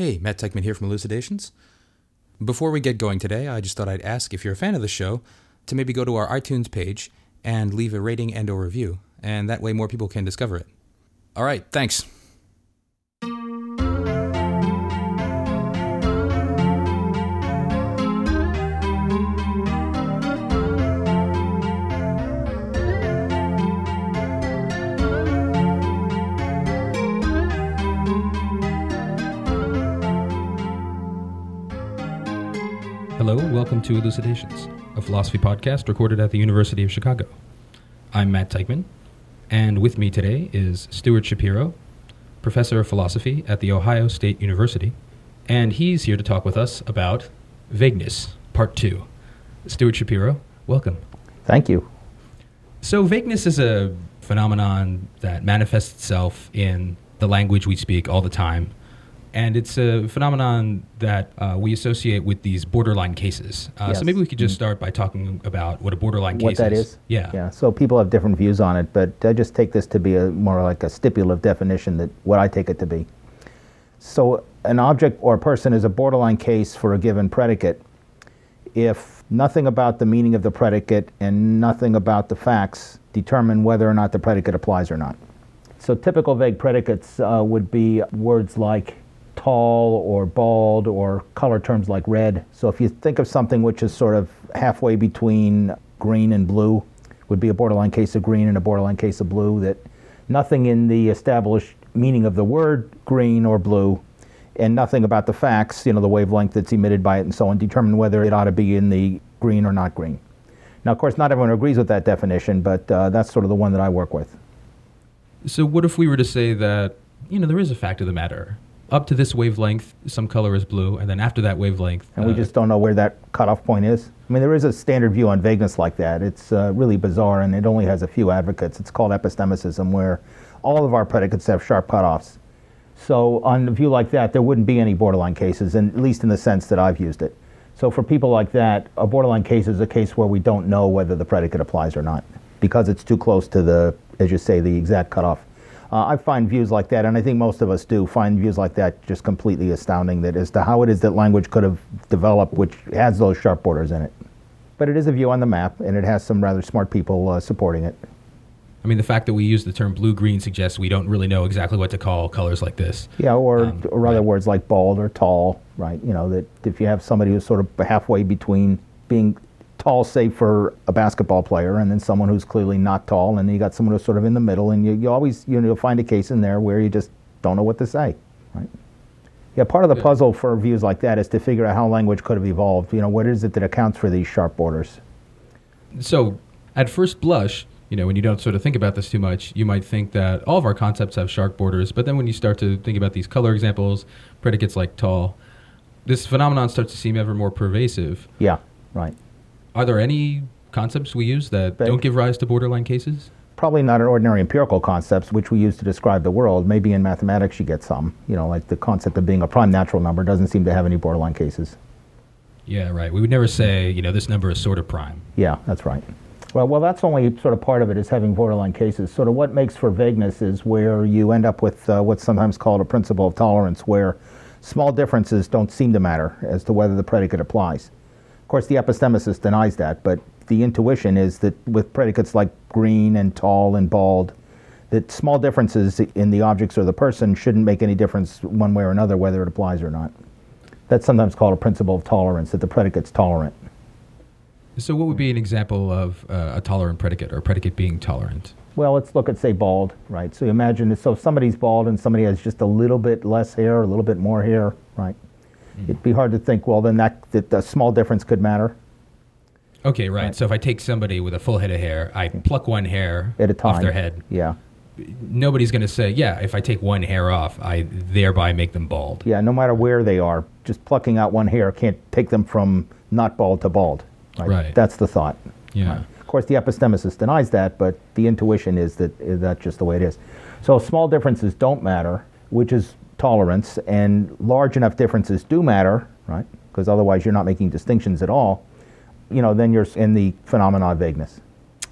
Hey, Matt Teichman here from Elucidations. Before we get going today, I just thought I'd ask if you're a fan of the show to maybe go to our iTunes page and leave a rating and or review, and that way more people can discover it. All right, thanks. Hello, welcome to Elucidations, a philosophy podcast recorded at the University of Chicago. I'm Matt Teichman, and with me today is Stewart Shapiro, professor of philosophy at The Ohio State University, and he's here to talk with us about vagueness, part two. Stewart Shapiro, welcome. Thank you. So, vagueness is a phenomenon that manifests itself in the language we speak all the time. And it's a phenomenon that uh, we associate with these borderline cases. Uh, So maybe we could just start by talking about what a borderline What case that is. is? Yeah. Yeah. So people have different views on it, but I just take this to be a more like a stipulative definition that what I take it to be. So an object or a person is a borderline case for a given predicate if nothing about the meaning of the predicate and nothing about the facts determine whether or not the predicate applies or not. So typical vague predicates uh, would be words like tall or bald or color terms like red. So if you think of something which is sort of halfway between green and blue, would be a borderline case of green and a borderline case of blue, that nothing in the established meaning of the word green or blue and nothing about the facts, you know, the wavelength that's emitted by it and so on, determine whether it ought to be in the green or not green. Now, of course, not everyone agrees with that definition, but uh, that's sort of the one that I work with. So what if we were to say that, you know, there is a fact of the matter. Up to this wavelength, some color is blue, and then after that wavelength, And we uh, just don't know where that cutoff point is. I mean, there is a standard view on vagueness like that. It's uh, really bizarre, and it only has a few advocates. It's called epistemicism, where all of our predicates have sharp cutoffs. So, on a view like that, there wouldn't be any borderline cases, and at least in the sense that I've used it. So, for people like that, a borderline case is a case where we don't know whether the predicate applies or not because it's too close to the, as you say, the exact cutoff. Uh, I find views like that, and I think most of us do, find views like that just completely astounding that as to how it is that language could have developed, which has those sharp borders in it. But it is a view on the map, and it has some rather smart people uh, supporting it. I mean, the fact that we use the term blue-green suggests we don't really know exactly what to call colors like this. Yeah, or, Um, or other right. words like bald or tall, right? You know, that if you have somebody who's sort of halfway between being tall, say, for a basketball player, and then someone who's clearly not tall, and then you got someone who's sort of in the middle, and you, you always, you know, you'll find a case in there where you just don't know what to say, right? Yeah, part of the Yeah. puzzle for views like that is to figure out how language could have evolved. You know, what is it that accounts for these sharp borders? So, at first blush, you know, when you don't sort of think about this too much, you might think that all of our concepts have sharp borders. But then when you start to think about these color examples, predicates like tall, this phenomenon starts to seem ever more pervasive. Yeah, right. Are there any concepts we use that don't give rise to borderline cases? probably not in ordinary empirical concepts, which we use to describe the world. Maybe in mathematics you get some. You know, like the concept of being a prime natural number doesn't seem to have any borderline cases. Yeah, right. We would never say, you know, this number is sort of prime. Yeah, that's right. Well, well, that's only sort of part of it is having borderline cases. Sort of what makes for vagueness is where you end up with uh, what's sometimes called a principle of tolerance, where small differences don't seem to matter as to whether the predicate applies. Of course, the epistemicist denies that, but the intuition is that with predicates like green and tall and bald, that small differences in the objects or the person shouldn't make any difference one way or another whether it applies or not. That's sometimes called a principle of tolerance, that the predicate's tolerant. So, what would be an example of uh, a tolerant predicate or a predicate being tolerant? Well, let's look at say bald, right? So you imagine so if somebody's bald and somebody has just a little bit less hair, a little bit more hair, right? Mm-hmm. It'd be hard to think. Well, then that that a small difference could matter Okay, right. So, if I take somebody with a full head of hair, I pluck one hair at a time. off their head. Yeah, Nobody's going to say, yeah, if I take one hair off, I thereby make them bald. yeah. No matter where they are, just plucking out one hair can't take them from not bald to bald. Right. Right. That's the thought. Yeah. Right. Of course, the epistemicist denies that, but the intuition is that that's just the way it is. So small differences don't matter, which is tolerance, and large enough differences do matter, right? Because otherwise, you're not making distinctions at all. You know, then you're in the phenomena of vagueness.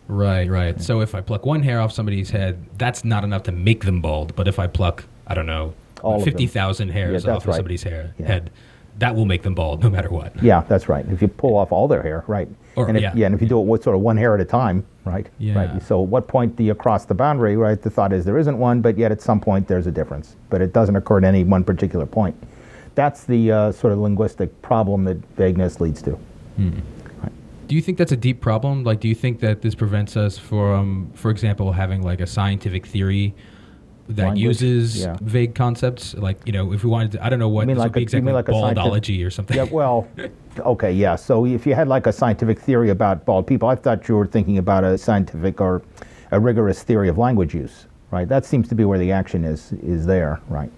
Right, right. So, if I pluck one hair off somebody's head, that's not enough to make them bald. But if I pluck, I don't know, All fifty thousand hairs Yeah, off of right. somebody's hair Yeah. head, that will make them bald no matter what. Yeah, that's right. If you pull off all their hair, right? Or- and if, yeah. and if you do it with sort of one hair at a time, right? Yeah. Right. So at what point do you cross the boundary, right? The thought is there isn't one, but yet at some point there's a difference. But it doesn't occur at any one particular point. That's the uh, sort of linguistic problem that vagueness leads to. Do you think that's a deep problem? Like, do you think that this prevents us from, for example, having like a scientific theory that Language, uses yeah. vague concepts? Like, you know, if we wanted to, I don't know what mean like a- you exactly, mean like baldology or something. Yeah, well, okay, yeah. So if you had like a scientific theory about bald people, I thought you were thinking about a scientific or a rigorous theory of language use, right? That seems to be where the action is is there, right?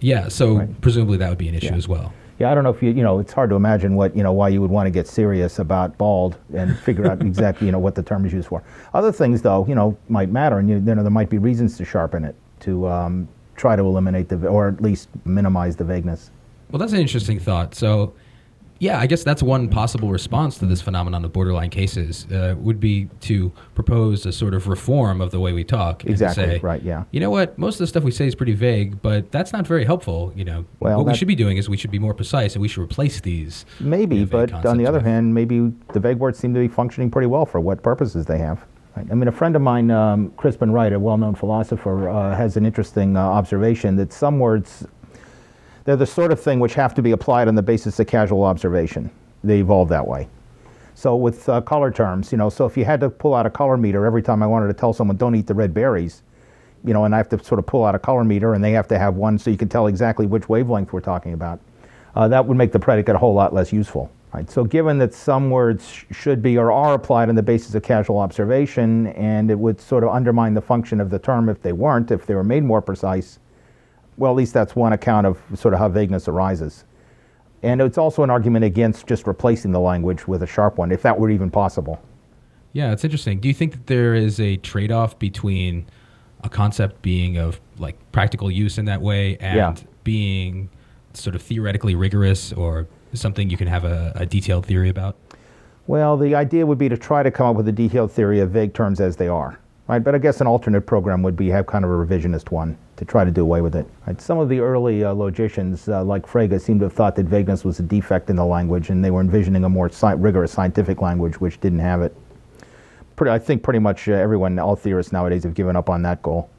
Yeah, so Right. presumably that would be an issue Yeah. as well. Yeah, I don't know if you, you know, it's hard to imagine what, you know, why you would want to get serious about bald and figure out exactly, you know, what the term is used for. Other things, though, you know, might matter, and you, you know, there might be reasons to sharpen it to um, try to eliminate the, or at least minimize the vagueness. Well, that's an interesting thought. So, yeah, I guess that's one possible response to this phenomenon of borderline cases uh, would be to propose a sort of reform of the way we talk. and Exactly, say, right, yeah. You know what? Most of the stuff we say is pretty vague, but that's not very helpful. You know, Well, what we should be doing is we should be more precise, and we should replace these. Maybe, you know, but on the other hand, maybe the vague words seem to be functioning pretty well for what purposes they have. I mean, a friend of mine, um, Crispin Wright, a well-known philosopher, uh, has an interesting uh, observation that some words, they're the sort of thing which have to be applied on the basis of casual observation. They evolve that way. So with uh, color terms, you know, so if you had to pull out a color meter every time I wanted to tell someone don't eat the red berries, you know, and I have to sort of pull out a color meter and they have to have one so you can tell exactly which wavelength we're talking about, uh, that would make the predicate a whole lot less useful. Right? So given that some words sh- should be or are applied on the basis of casual observation and it would sort of undermine the function of the term if they weren't, if they were made more precise, well, at least that's one account of sort of how vagueness arises. And it's also an argument against just replacing the language with a sharp one, if that were even possible. Yeah, it's interesting. Do you think that there is a trade-off between a concept being of like practical use in that way and Yeah. being sort of theoretically rigorous or something you can have a, a detailed theory about? Well, the idea would be to try to come up with a detailed theory of vague terms as they are, right? But I guess an alternate program would be have kind of a revisionist one to try to do away with it. Right? Some of the early uh, logicians, uh, like Frege, seem to have thought that vagueness was a defect in the language, and they were envisioning a more sci- rigorous scientific language which didn't have it. Pretty, I think pretty much uh, everyone, all theorists nowadays, have given up on that goal.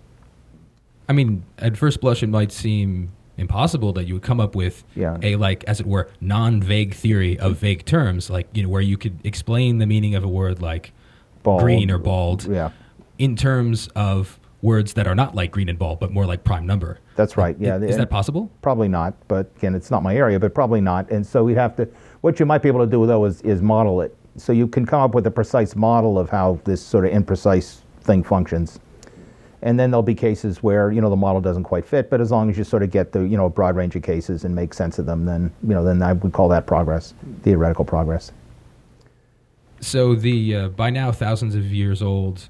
I mean, at first blush, it might seem impossible that you would come up with Yeah. a like, as it were, non-vague theory of vague terms, like you know, where you could explain the meaning of a word like Bald. green or bald Yeah, in terms of words that are not like green and bald, but more like prime number. that's right. Yeah, is and- that possible? Probably not, but again, it's not my area, but probably not. And so we'd have to, what you might be able to do though is, is model it. So you can come up with a precise model of how this sort of imprecise thing functions. And then there'll be cases where, you know, the model doesn't quite fit, but as long as you sort of get the, you know, a broad range of cases and make sense of them, then, you know, then I would call that progress, theoretical progress. So the uh, by now thousands of years old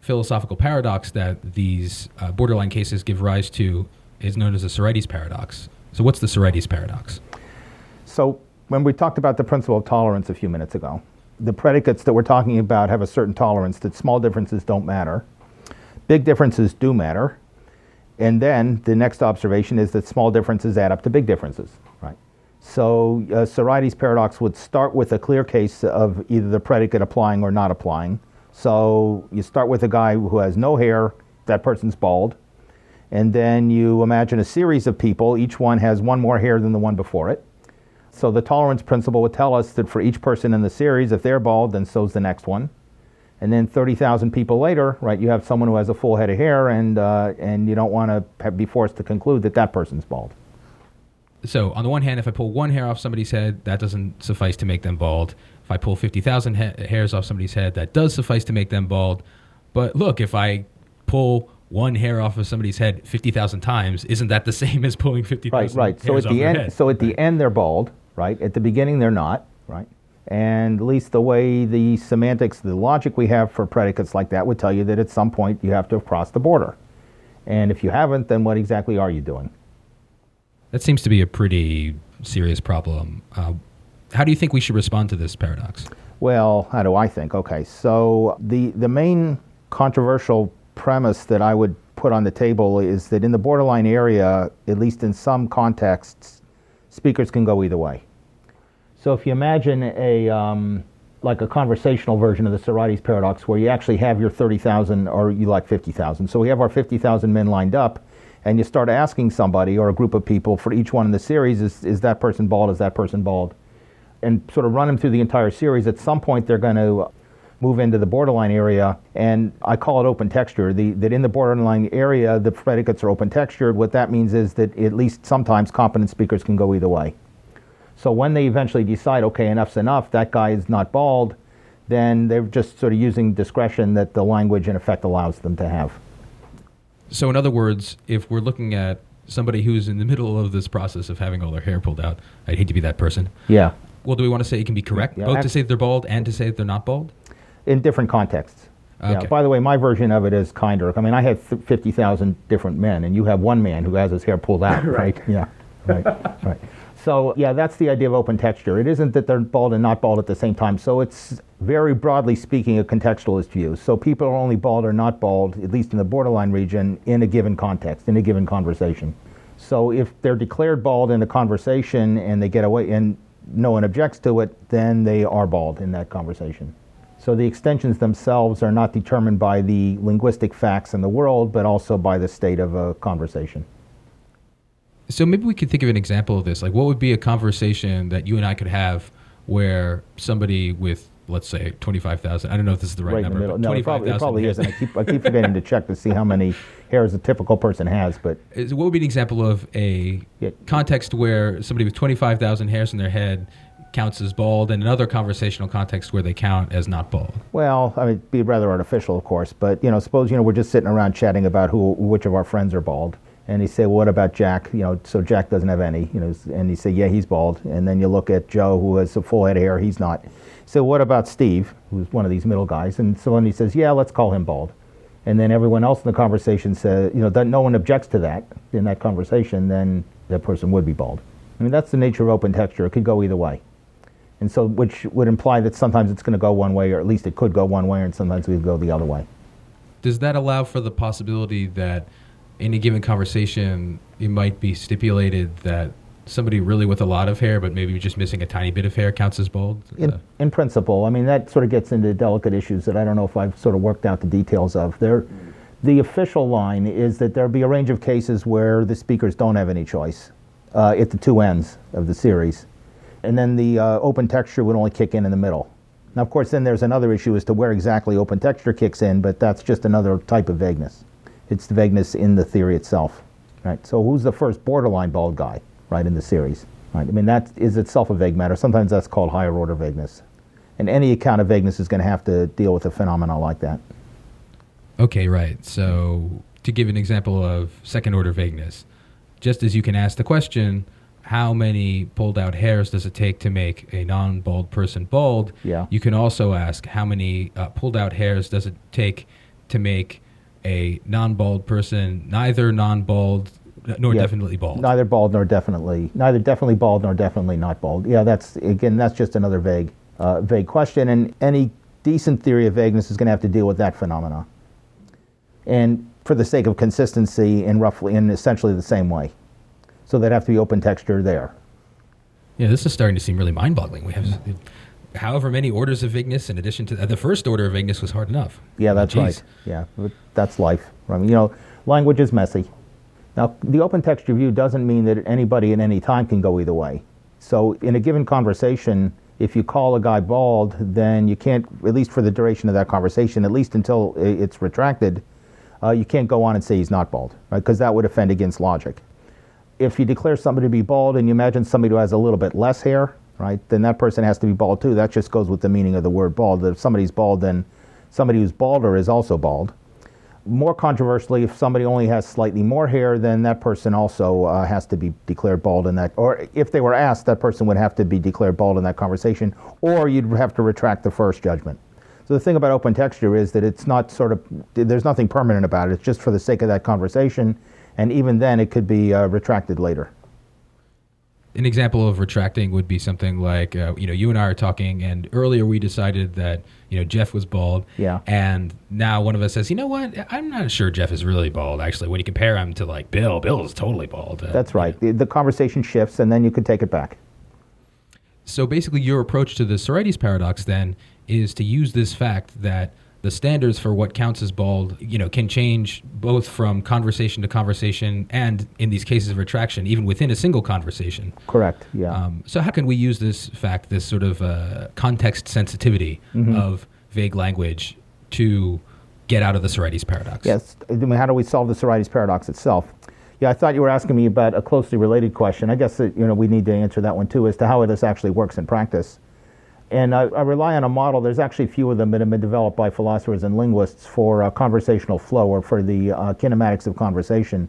philosophical paradox that these uh, borderline cases give rise to is known as the Sorites paradox. So what's the Sorites paradox? So when we talked about the principle of tolerance a few minutes ago, the predicates that we're talking about have a certain tolerance that small differences don't matter. Big differences do matter. And then the next observation is that small differences add up to big differences, right? So uh, Sorites paradox would start with a clear case of either the predicate applying or not applying. So you start with a guy who has no hair, that person's bald. And then you imagine a series of people, each one has one more hair than the one before it. So the tolerance principle would tell us that for each person in the series, if they're bald, then so's the next one. And then 30,000 people later, right, you have someone who has a full head of hair, and, uh, and you don't want to be forced to conclude that that person's bald. So on the one hand, if I pull one hair off somebody's head, that doesn't suffice to make them bald. If I pull 50,000 ha- hairs off somebody's head, that does suffice to make them bald. But look, if I pull one hair off of somebody's head 50,000 times, isn't that the same as pulling 50,000 Right, right. So at the end, head? so at the end they're bald, right? At the beginning they're not, right? And at least the way the semantics, the logic we have for predicates like that would tell you that at some point you have to have crossed the border. And if you haven't, then what exactly are you doing? That seems to be a pretty serious problem. Uh, how do you think we should respond to this paradox? Well, how do I think? Okay, so the, the main controversial premise that I would put on the table is that in the borderline area, at least in some contexts, speakers can go either way. So if you imagine a um, like a conversational version of the Sorites paradox, where you actually have your 30,000 or you like 50,000. So we have our 50,000 men lined up, and you start asking somebody or a group of people for each one in the series: is is that person bald? Is that person bald? And sort of run them through the entire series. At some point, they're going to move into the borderline area, and I call it open texture. The, that in the borderline area, the predicates are open textured. What that means is that at least sometimes competent speakers can go either way. So when they eventually decide, okay, enough's enough, that guy is not bald, then they're just sort of using discretion that the language in effect allows them to have. So, in other words, if we're looking at somebody who's in the middle of this process of having all their hair pulled out, I'd hate to be that person. Yeah. Well, do we want to say it can be correct, Yeah, both to say that they're bald and to say that they're not bald? in different contexts. Yeah, Okay. by the way, my version of it is kinder. I mean, I have th- 50,000 different men, and you have one man who has his hair pulled out, right? Yeah, right, right. So, yeah, that's the idea of open texture. It isn't that they're bald and not bald at the same time. So, it's very broadly speaking a contextualist view. So, people are only bald or not bald, at least in the borderline region, in a given context, in a given conversation. So, if they're declared bald in a conversation and they get away and no one objects to it, then they are bald in that conversation. So the extensions themselves are not determined by the linguistic facts in the world, but also by the state of a conversation. So maybe we could think of an example of this. Like, what would be a conversation that you and I could have where somebody with, let's say, twenty-five thousand. I don't know if this is the right, Right number. but No, it probably, it probably isn't. I keep, I keep forgetting to check to see how many hairs a typical person has, but Is- What would be an example of a Yeah. context where somebody with 25,000 hairs in their head counts as bald, and another conversational context where they count as not bald? well, I mean, it'd be rather artificial, of course. But you know, suppose you know we're just sitting around chatting about who, which of our friends are bald, and say, well, "What about Jack?" You know, so Jack doesn't have any. You know, and you say, "Yeah, he's bald." And then you look at Joe, who has a full head of hair. He's not. So what about Steve, who's one of these middle guys? And so then he says, "Yeah, let's call him bald," and then everyone else in the conversation says, you know, that no one objects to that in that conversation, then that person would be bald. I mean, that's the nature of open texture. It could go either way. And so, which would imply that sometimes it's going to go one way, or at least it could go one way, and sometimes could go the other way. Does that allow for the possibility that in a given conversation, it might be stipulated that somebody really with a lot of hair, but maybe just missing a tiny bit of hair, counts as bald? In, Uh, in principle, I mean, that sort of gets into delicate issues that I don't know if I've sort of worked out the details of. There, the official line is that there'll be a range of cases where the speakers don't have any choice uh, at the two ends of the series. And then the uh, open texture would only kick in in the middle. Now, of course, then there's another issue as to where exactly open texture kicks in, but that's just another type of vagueness. It's the vagueness in the theory itself, right? So who's the first borderline bald guy, right, in the series, right? I mean, that is itself a vague matter. Sometimes that's called higher order vagueness. And any account of vagueness is going to have to deal with a phenomenon like that. Okay, right. So, to give an example of second order vagueness, just as you can ask the question, how many pulled out hairs does it take to make a non bald person bald? Yeah. You can also ask, how many uh, pulled out hairs does it take to make a non bald person neither non bald nor Yeah. definitely bald? Neither bald nor definitely, neither definitely bald nor definitely not bald. Yeah, that's again, that's just another vague, uh, vague question. And any decent theory of vagueness is going to have to deal with that phenomena. And for the sake of consistency, in roughly, in essentially the same way. So they'd have to be open texture there. Yeah, this is starting to seem really mind boggling. We have however many orders of vagueness in addition to uh, the first order of vagueness was hard enough. Yeah, that's Jeez. right. Yeah, that's life. I mean, you know, language is messy. Now, the open texture view doesn't mean that anybody at any time can go either way. So, in a given conversation, if you call a guy bald, then you can't, at least for the duration of that conversation, at least until it's retracted, uh, you can't go on and say he's not bald, right? Because that would offend against logic. If you declare somebody to be bald and you imagine somebody who has a little bit less hair, right, then that person has to be bald too. That just goes with the meaning of the word bald. That if somebody's bald, then somebody who's balder is also bald. More controversially, if somebody only has slightly more hair, then that person also uh, has to be declared bald in that, or if they were asked, that person would have to be declared bald in that conversation, or you'd have to retract the first judgment. So the thing about open texture is that it's not sort of, there's nothing permanent about it. It's just for the sake of that conversation, and even then it could be uh, retracted later. An example of retracting would be something like, uh, you know, you and I are talking, and earlier we decided that, you know, Jeff was bald. Yeah. And now one of us says, you know what? I'm not sure Jeff is really bald, actually. When you compare him to, like, Bill, Bill is totally bald. Uh, That's right. The, the conversation shifts, and then you can take it back. So basically, your approach to the Sorites paradox then is to use this fact that the standards for what counts as bald, you know, can change both from conversation to conversation, and in these cases of retraction, even within a single conversation. Correct. Yeah. Um, so how can we use this fact, this sort of uh, context sensitivity Mm-hmm. of vague language, to get out of the Sorites paradox? Yes. I mean, how do we solve the Sorites paradox itself? Yeah, I thought you were asking me about a closely related question. I guess that, you know we need to answer that one too, as to how this actually works in practice. And I, I rely on a model. There's actually a few of them that have been developed by philosophers and linguists for uh, conversational flow or for the uh, kinematics of conversation.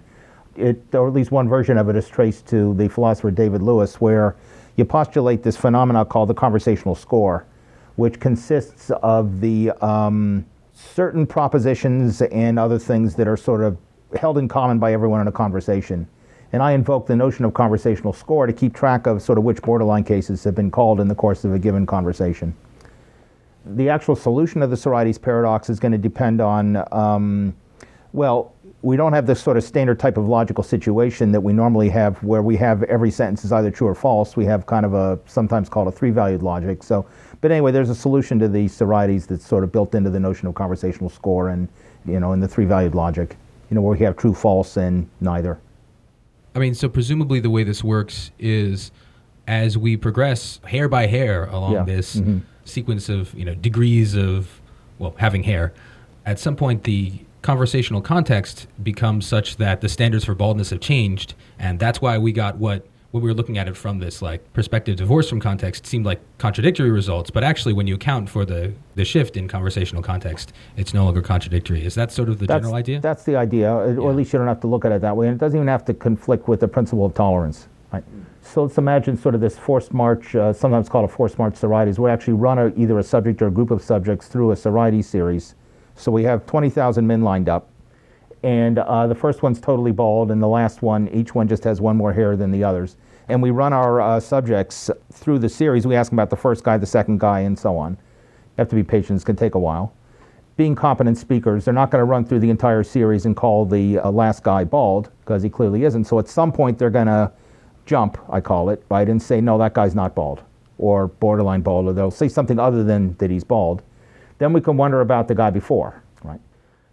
It, or at least one version of it is traced to the philosopher David Lewis, where you postulate this phenomena called the conversational score, which consists of the um, certain propositions and other things that are sort of held in common by everyone in a conversation. And I invoke the notion of conversational score to keep track of sort of which borderline cases have been called in the course of a given conversation. The actual solution of the Sorites paradox is going to depend on, um, well, we don't have this sort of standard type of logical situation that we normally have where we have every sentence is either true or false. We have kind of a sometimes called a three-valued logic. So, but anyway, there's a solution to the Sorites that's sort of built into the notion of conversational score and you know in the three-valued logic, you know where we have true, false, and neither. I mean, so presumably the way this works is as we progress hair by hair along Yeah. this Mhm. sequence of you know degrees of well having hair, at some point the conversational context becomes such that the standards for baldness have changed, and that's why we got what when we were looking at it from this like perspective divorced from context seemed like contradictory results but actually when you account for the the shift in conversational context it's no longer contradictory is that sort of the That's, general idea That's the idea, or Yeah. at least you don't have to look at it that way. And it doesn't even have to conflict with the principle of tolerance. Right? So let's imagine sort of this forced march, uh, sometimes called a forced march Sorites. We actually run a, either a subject or a group of subjects through a Sorites series. So we have 20,000 men lined up. And uh, the first one's totally bald, and the last one, each one just has one more hair than the others. And we run our uh, subjects through the series. We ask them about the first guy, the second guy, and so on. You have to be patient, it can take a while being competent speakers, they're not going to run through the entire series and call the uh, last guy bald because he clearly isn't. So at some point they're going to jump, I call it, right, and say, no, that guy's not bald or borderline bald, or they'll say something other than that he's bald. Then we can wonder about the guy before, right?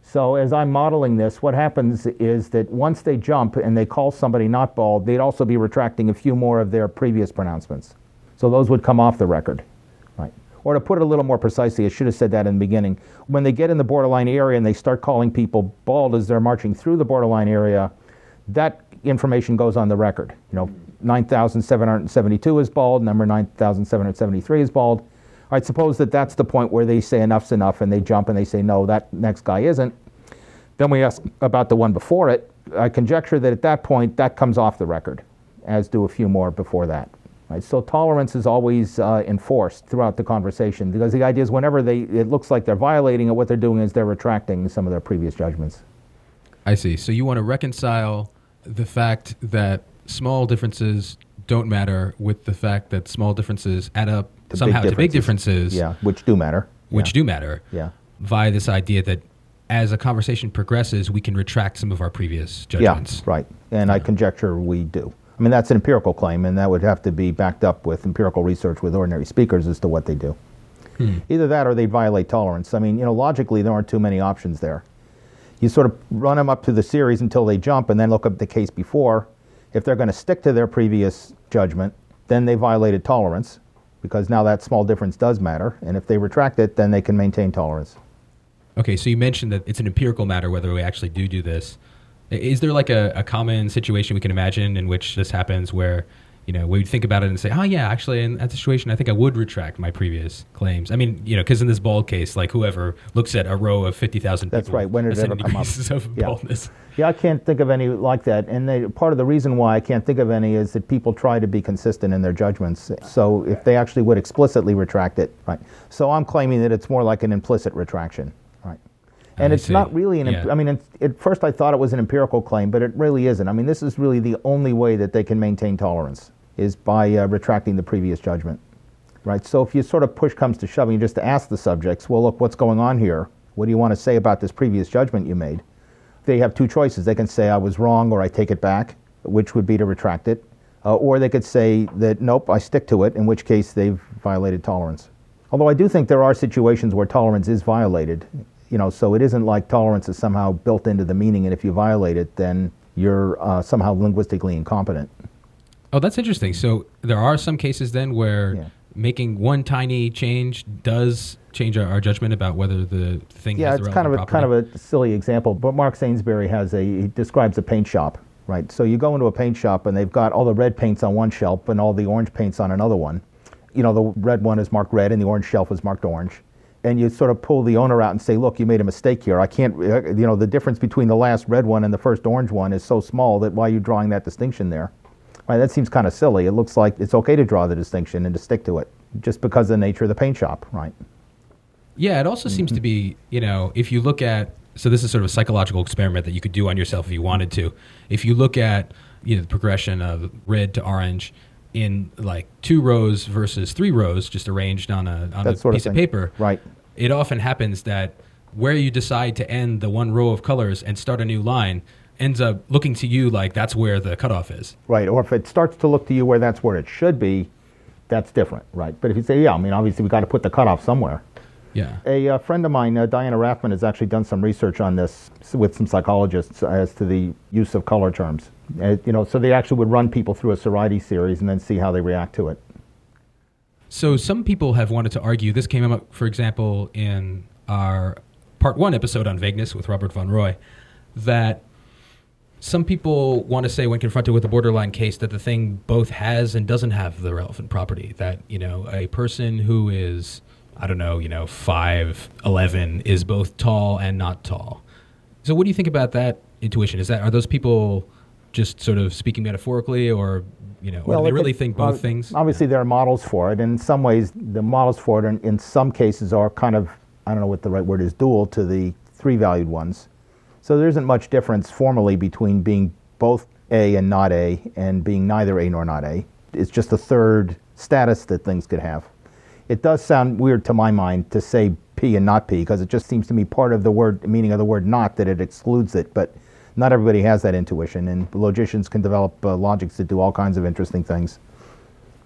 So as I'm modeling this, what happens is that once they jump and they call somebody not bald, they'd also be retracting a few more of their previous pronouncements. So those would come off the record, right? Or to put it a little more precisely, I should have said that in the beginning. When they get in the borderline area and they start calling people bald as they're marching through the borderline area, that information goes on the record. You know, 9,772 is bald, number 9,773 is bald. All right, suppose that that's the point where they say enough's enough and they jump and they say, no, that next guy isn't. Then we ask about the one before it. I conjecture that at that point, that comes off the record, as do a few more before that. Right? So tolerance is always uh, enforced throughout the conversation because the idea is whenever they, it looks like they're violating it, what they're doing is they're retracting some of their previous judgments. I see. So you want to reconcile the fact that small differences don't matter with the fact that small differences add up To somehow big to big differences, Yeah, which do matter. which yeah. do matter, Yeah. via this idea that as a conversation progresses, we can retract some of our previous judgments. Yeah, right. And I conjecture we do. I mean, that's an empirical claim, and that would have to be backed up with empirical research with ordinary speakers as to what they do. Hmm. Either that or they violate tolerance. I mean, you know, logically, there aren't too many options there. You sort of run them up to the series until they jump, and then look up the case before. If they're going to stick to their previous judgment, then they violated tolerance, because now that small difference does matter. And if they retract it, then they can maintain tolerance. Okay, so you mentioned that it's an empirical matter whether we actually do do this. Is there like a, a common situation we can imagine in which this happens where, you know, we think about it and say, oh, yeah, actually, in that situation, I think I would retract my previous claims. I mean, you know, because in this bald case, like whoever looks at a row of 50,000 people. That's right. When it ever come up? of Yeah. baldness. Yeah, I can't think of any like that. And they, part of the reason why I can't think of any is that people try to be consistent in their judgments. So if they actually would explicitly retract it, right? So I'm claiming that it's more like an implicit retraction, right? And I it's see. not really an. Yeah. I mean, at first I thought it was an empirical claim, but it really isn't. I mean, this is really the only way that they can maintain tolerance. is by uh, retracting the previous judgment. Right? So if you sort of push comes to shove, you just ask the subjects, well, look, what's going on here? What do you want to say about this previous judgment you made? They have two choices. They can say, I was wrong or I take it back, which would be to retract it. Uh, or they could say that, nope, I stick to it, in which case they've violated tolerance. Although I do think there are situations where tolerance is violated. You know, so it isn't like tolerance is somehow built into the meaning, and if you violate it, then you're uh, somehow linguistically incompetent. Oh, that's interesting. So there are some cases then where yeah. Making one tiny change does change our, our, judgment about whether the thing. Yeah, it's kind of a kind of a silly example, but Mark Sainsbury has a he describes a paint shop, right? So you go into a paint shop and they've got all the red paints on one shelf and all the orange paints on another one. You know, the red one is marked red and the orange shelf is marked orange. And you sort of pull the owner out and say, look, you made a mistake here. I can't, uh, you know, the difference between the last red one and the first orange one is so small that why are you drawing that distinction there? Right, that seems kind of silly. It looks like it's okay to draw the distinction and to stick to it just because of the nature of the paint shop, right? Yeah, it also mm-hmm. seems to be, you know, if you look at so this is sort of a psychological experiment that you could do on yourself if you wanted to. If you look at you know the progression of red to orange in like two rows versus three rows, just arranged on a on that a piece of, of paper, right? It often happens that where you decide to end the one row of colors and start a new line ends up looking to you like that's where the cutoff is. Right. Or if it starts to look to you where that's where it should be, that's different, right? But if you say, yeah, I mean, obviously we got to put the cutoff somewhere. Yeah. A, uh, friend of mine, uh, Diana Raffman, has actually done some research on this with some psychologists as to the use of color terms. Uh, you know, so they actually would run people through a Sorites series and then see how they react to it. So some people have wanted to argue. This came up, for example, in our part one episode on vagueness with Robert van Rooij, that some people want to say when confronted with a borderline case that the thing both has and doesn't have the relevant property. That you know, a person who is I don't know, you know, five eleven is both tall and not tall. So, what do you think about that intuition? Is that are those people just sort of speaking metaphorically, or you know, well, do they really it, think both uh, things? Obviously, there are models for it. In some ways, the models for it, in, in some cases, are kind of I don't know what the right word is, dual to the three-valued ones. So there isn't much difference formally between being both A and not A, and being neither A nor not A. It's just a third status that things could have it does sound weird to my mind to say P and not P because it just seems to me part of the word meaning of the word not that it excludes it. But not everybody has that intuition, and logicians can develop uh, logics that do all kinds of interesting things.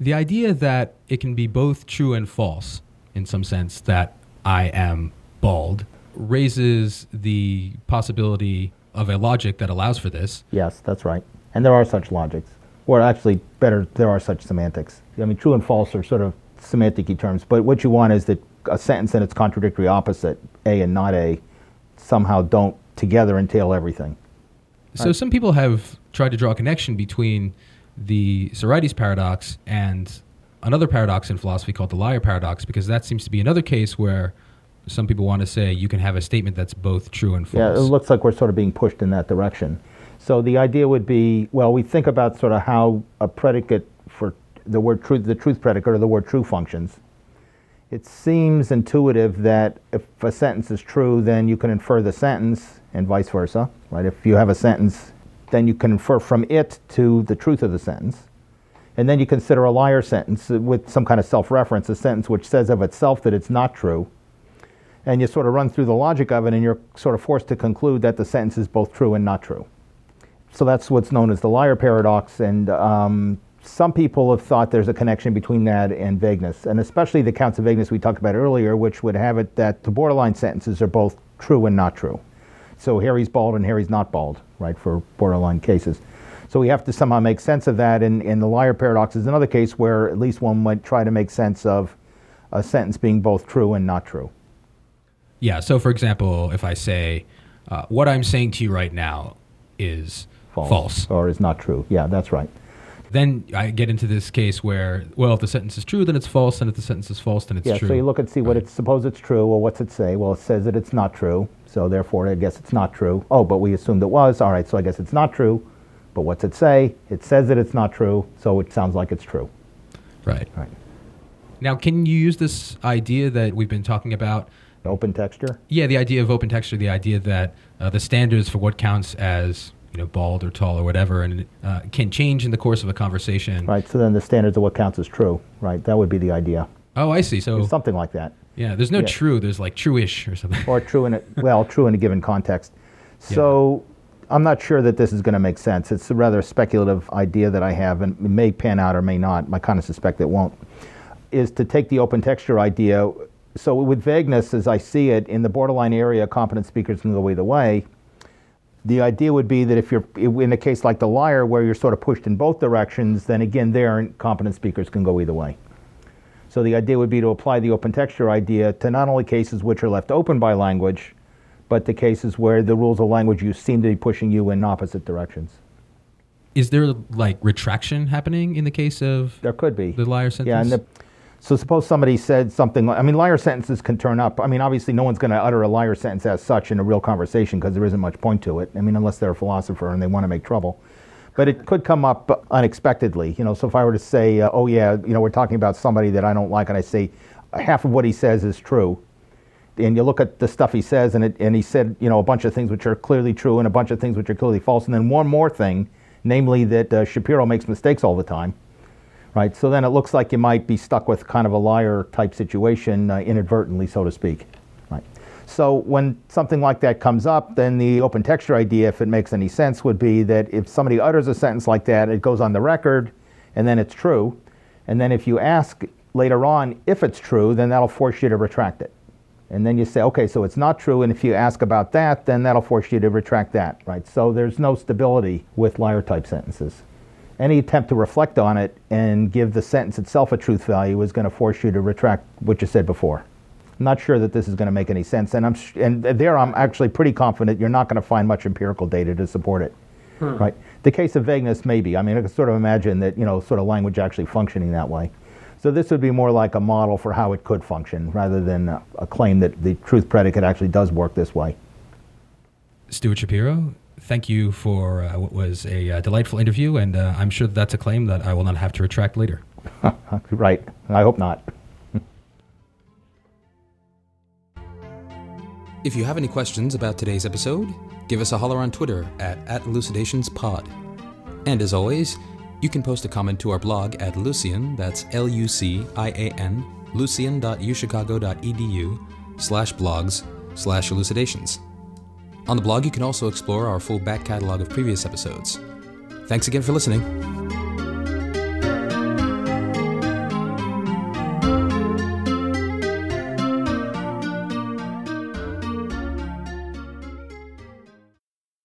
The idea that it can be both true and false, in some sense, that I am bald, raises the possibility of a logic that allows for this. Yes, that's right. And there are such logics. Or actually, better, there are such semantics. I mean, true and false are sort of semantic terms, but what you want is that a sentence and its contradictory opposite, A and not A, somehow don't together entail everything. So right. some people have tried to draw a connection between the Sorites paradox and another paradox in philosophy called the liar paradox, because that seems to be another case where some people want to say you can have a statement that's both true and false. Yeah, it looks like we're sort of being pushed in that direction. So the idea would be, well, we think about sort of how a predicate for the word truth, the truth predicate or the word true functions, it seems intuitive that if a sentence is true, then you can infer the sentence and vice versa, right? If you have a sentence, then you can infer from it to the truth of the sentence. And then you consider a liar sentence with some kind of self reference, a sentence which says of itself that it's not true. And you sort of run through the logic of it, and you're sort of forced to conclude that the sentence is both true and not true. So that's what's known as the liar paradox. And um, some people have thought there's a connection between that and vagueness, and especially the counts of vagueness we talked about earlier, which would have it that the borderline sentences are both true and not true. So Harry's bald and Harry's not bald, right, for borderline cases. So we have to somehow make sense of that, and, and the liar paradox is another case where at least one might try to make sense of a sentence being both true and not true. Yeah, so for example, if I say, uh, what I'm saying to you right now is false. false. Or is not true. Yeah, that's right. Then I get into this case where, well, if the sentence is true, then it's false, and if the sentence is false, then it's true. yeah, true. so you look and see what it suppose it's true. Well, what's it say? Well, it says that it's not true, so therefore I guess it's not true. Oh, but we assumed it was. All right, so I guess it's not true. But what's it say? It says that it's not true, so it sounds like it's true. Right. Right. Now, can you use this idea that we've been talking about? Open texture? Yeah, the idea of open texture, the idea that uh, the standards for what counts as you know, bald or tall or whatever, and it uh, can change in the course of a conversation. Right. So then the standards of what counts as true. Right. That would be the idea. Oh, I see. So Something like that. yeah, there's no yeah. true. There's like true-ish or something. or true in a well, true in a given context. So I'm not sure that this is going to make sense. It's a rather speculative idea that I have, and it may pan out or may not. I kind of suspect it won't. Is to take the open texture idea. So with vagueness, as I see it, in the borderline area, competent speakers can go either way. The idea would be that if you're in a case like the liar, where you're sort of pushed in both directions, then again, there competent speakers can go either way. So the idea would be to apply the open texture idea to not only cases which are left open by language, but the cases where the rules of language use seem to be pushing you in opposite directions. Is there like retraction happening in the case of There could be. the liar sentence? Yeah, and the, so suppose somebody said something. I mean, liar sentences can turn up. I mean, obviously, no one's going to utter a liar sentence as such in a real conversation because there isn't much point to it. I mean, unless they're a philosopher and they want to make trouble. But it could come up unexpectedly. You know, so if I were to say, uh, "Oh yeah, you know, we're talking about somebody that I don't like," and I say, "Half of what he says is true," and you look at the stuff he says, and, it, and he said, you know, a bunch of things which are clearly true and a bunch of things which are clearly false, and then one more thing, namely that uh, Shapiro makes mistakes all the time, right? So then it looks like you might be stuck with kind of a liar type situation uh, inadvertently, so to speak, right? So when something like that comes up, then the open texture idea, if it makes any sense, would be that if somebody utters a sentence like that, it goes on the record, and then it's true, and then if you ask later on if it's true, then that'll force you to retract it. And then you say, okay, so it's not true, and if you ask about that, then that'll force you to retract that, right? So there's no stability with liar type sentences. Any attempt to reflect on it and give the sentence itself a truth value is going to force you to retract what you said before. I'm not sure that this is going to make any sense, and I'm sh- and there I'm actually pretty confident you're not going to find much empirical data to support it. Hmm. Right? The case of vagueness, maybe. I mean, I can sort of imagine that you know, sort of language actually functioning that way. So this would be more like a model for how it could function, rather than a, a claim that the truth predicate actually does work this way. Stewart Shapiro, thank you for uh, what was a uh, delightful interview, and uh, I'm sure that's a claim that I will not have to retract later. right? I hope not. If you have any questions about today's episode, give us a holler on Twitter at, at ElucidationsPod. And as always, you can post a comment to our blog at Lucian, that's L U C I A N, lucian.uchicago.edu slash blogs slash elucidations. On the blog, you can also explore our full back catalog of previous episodes. Thanks again for listening.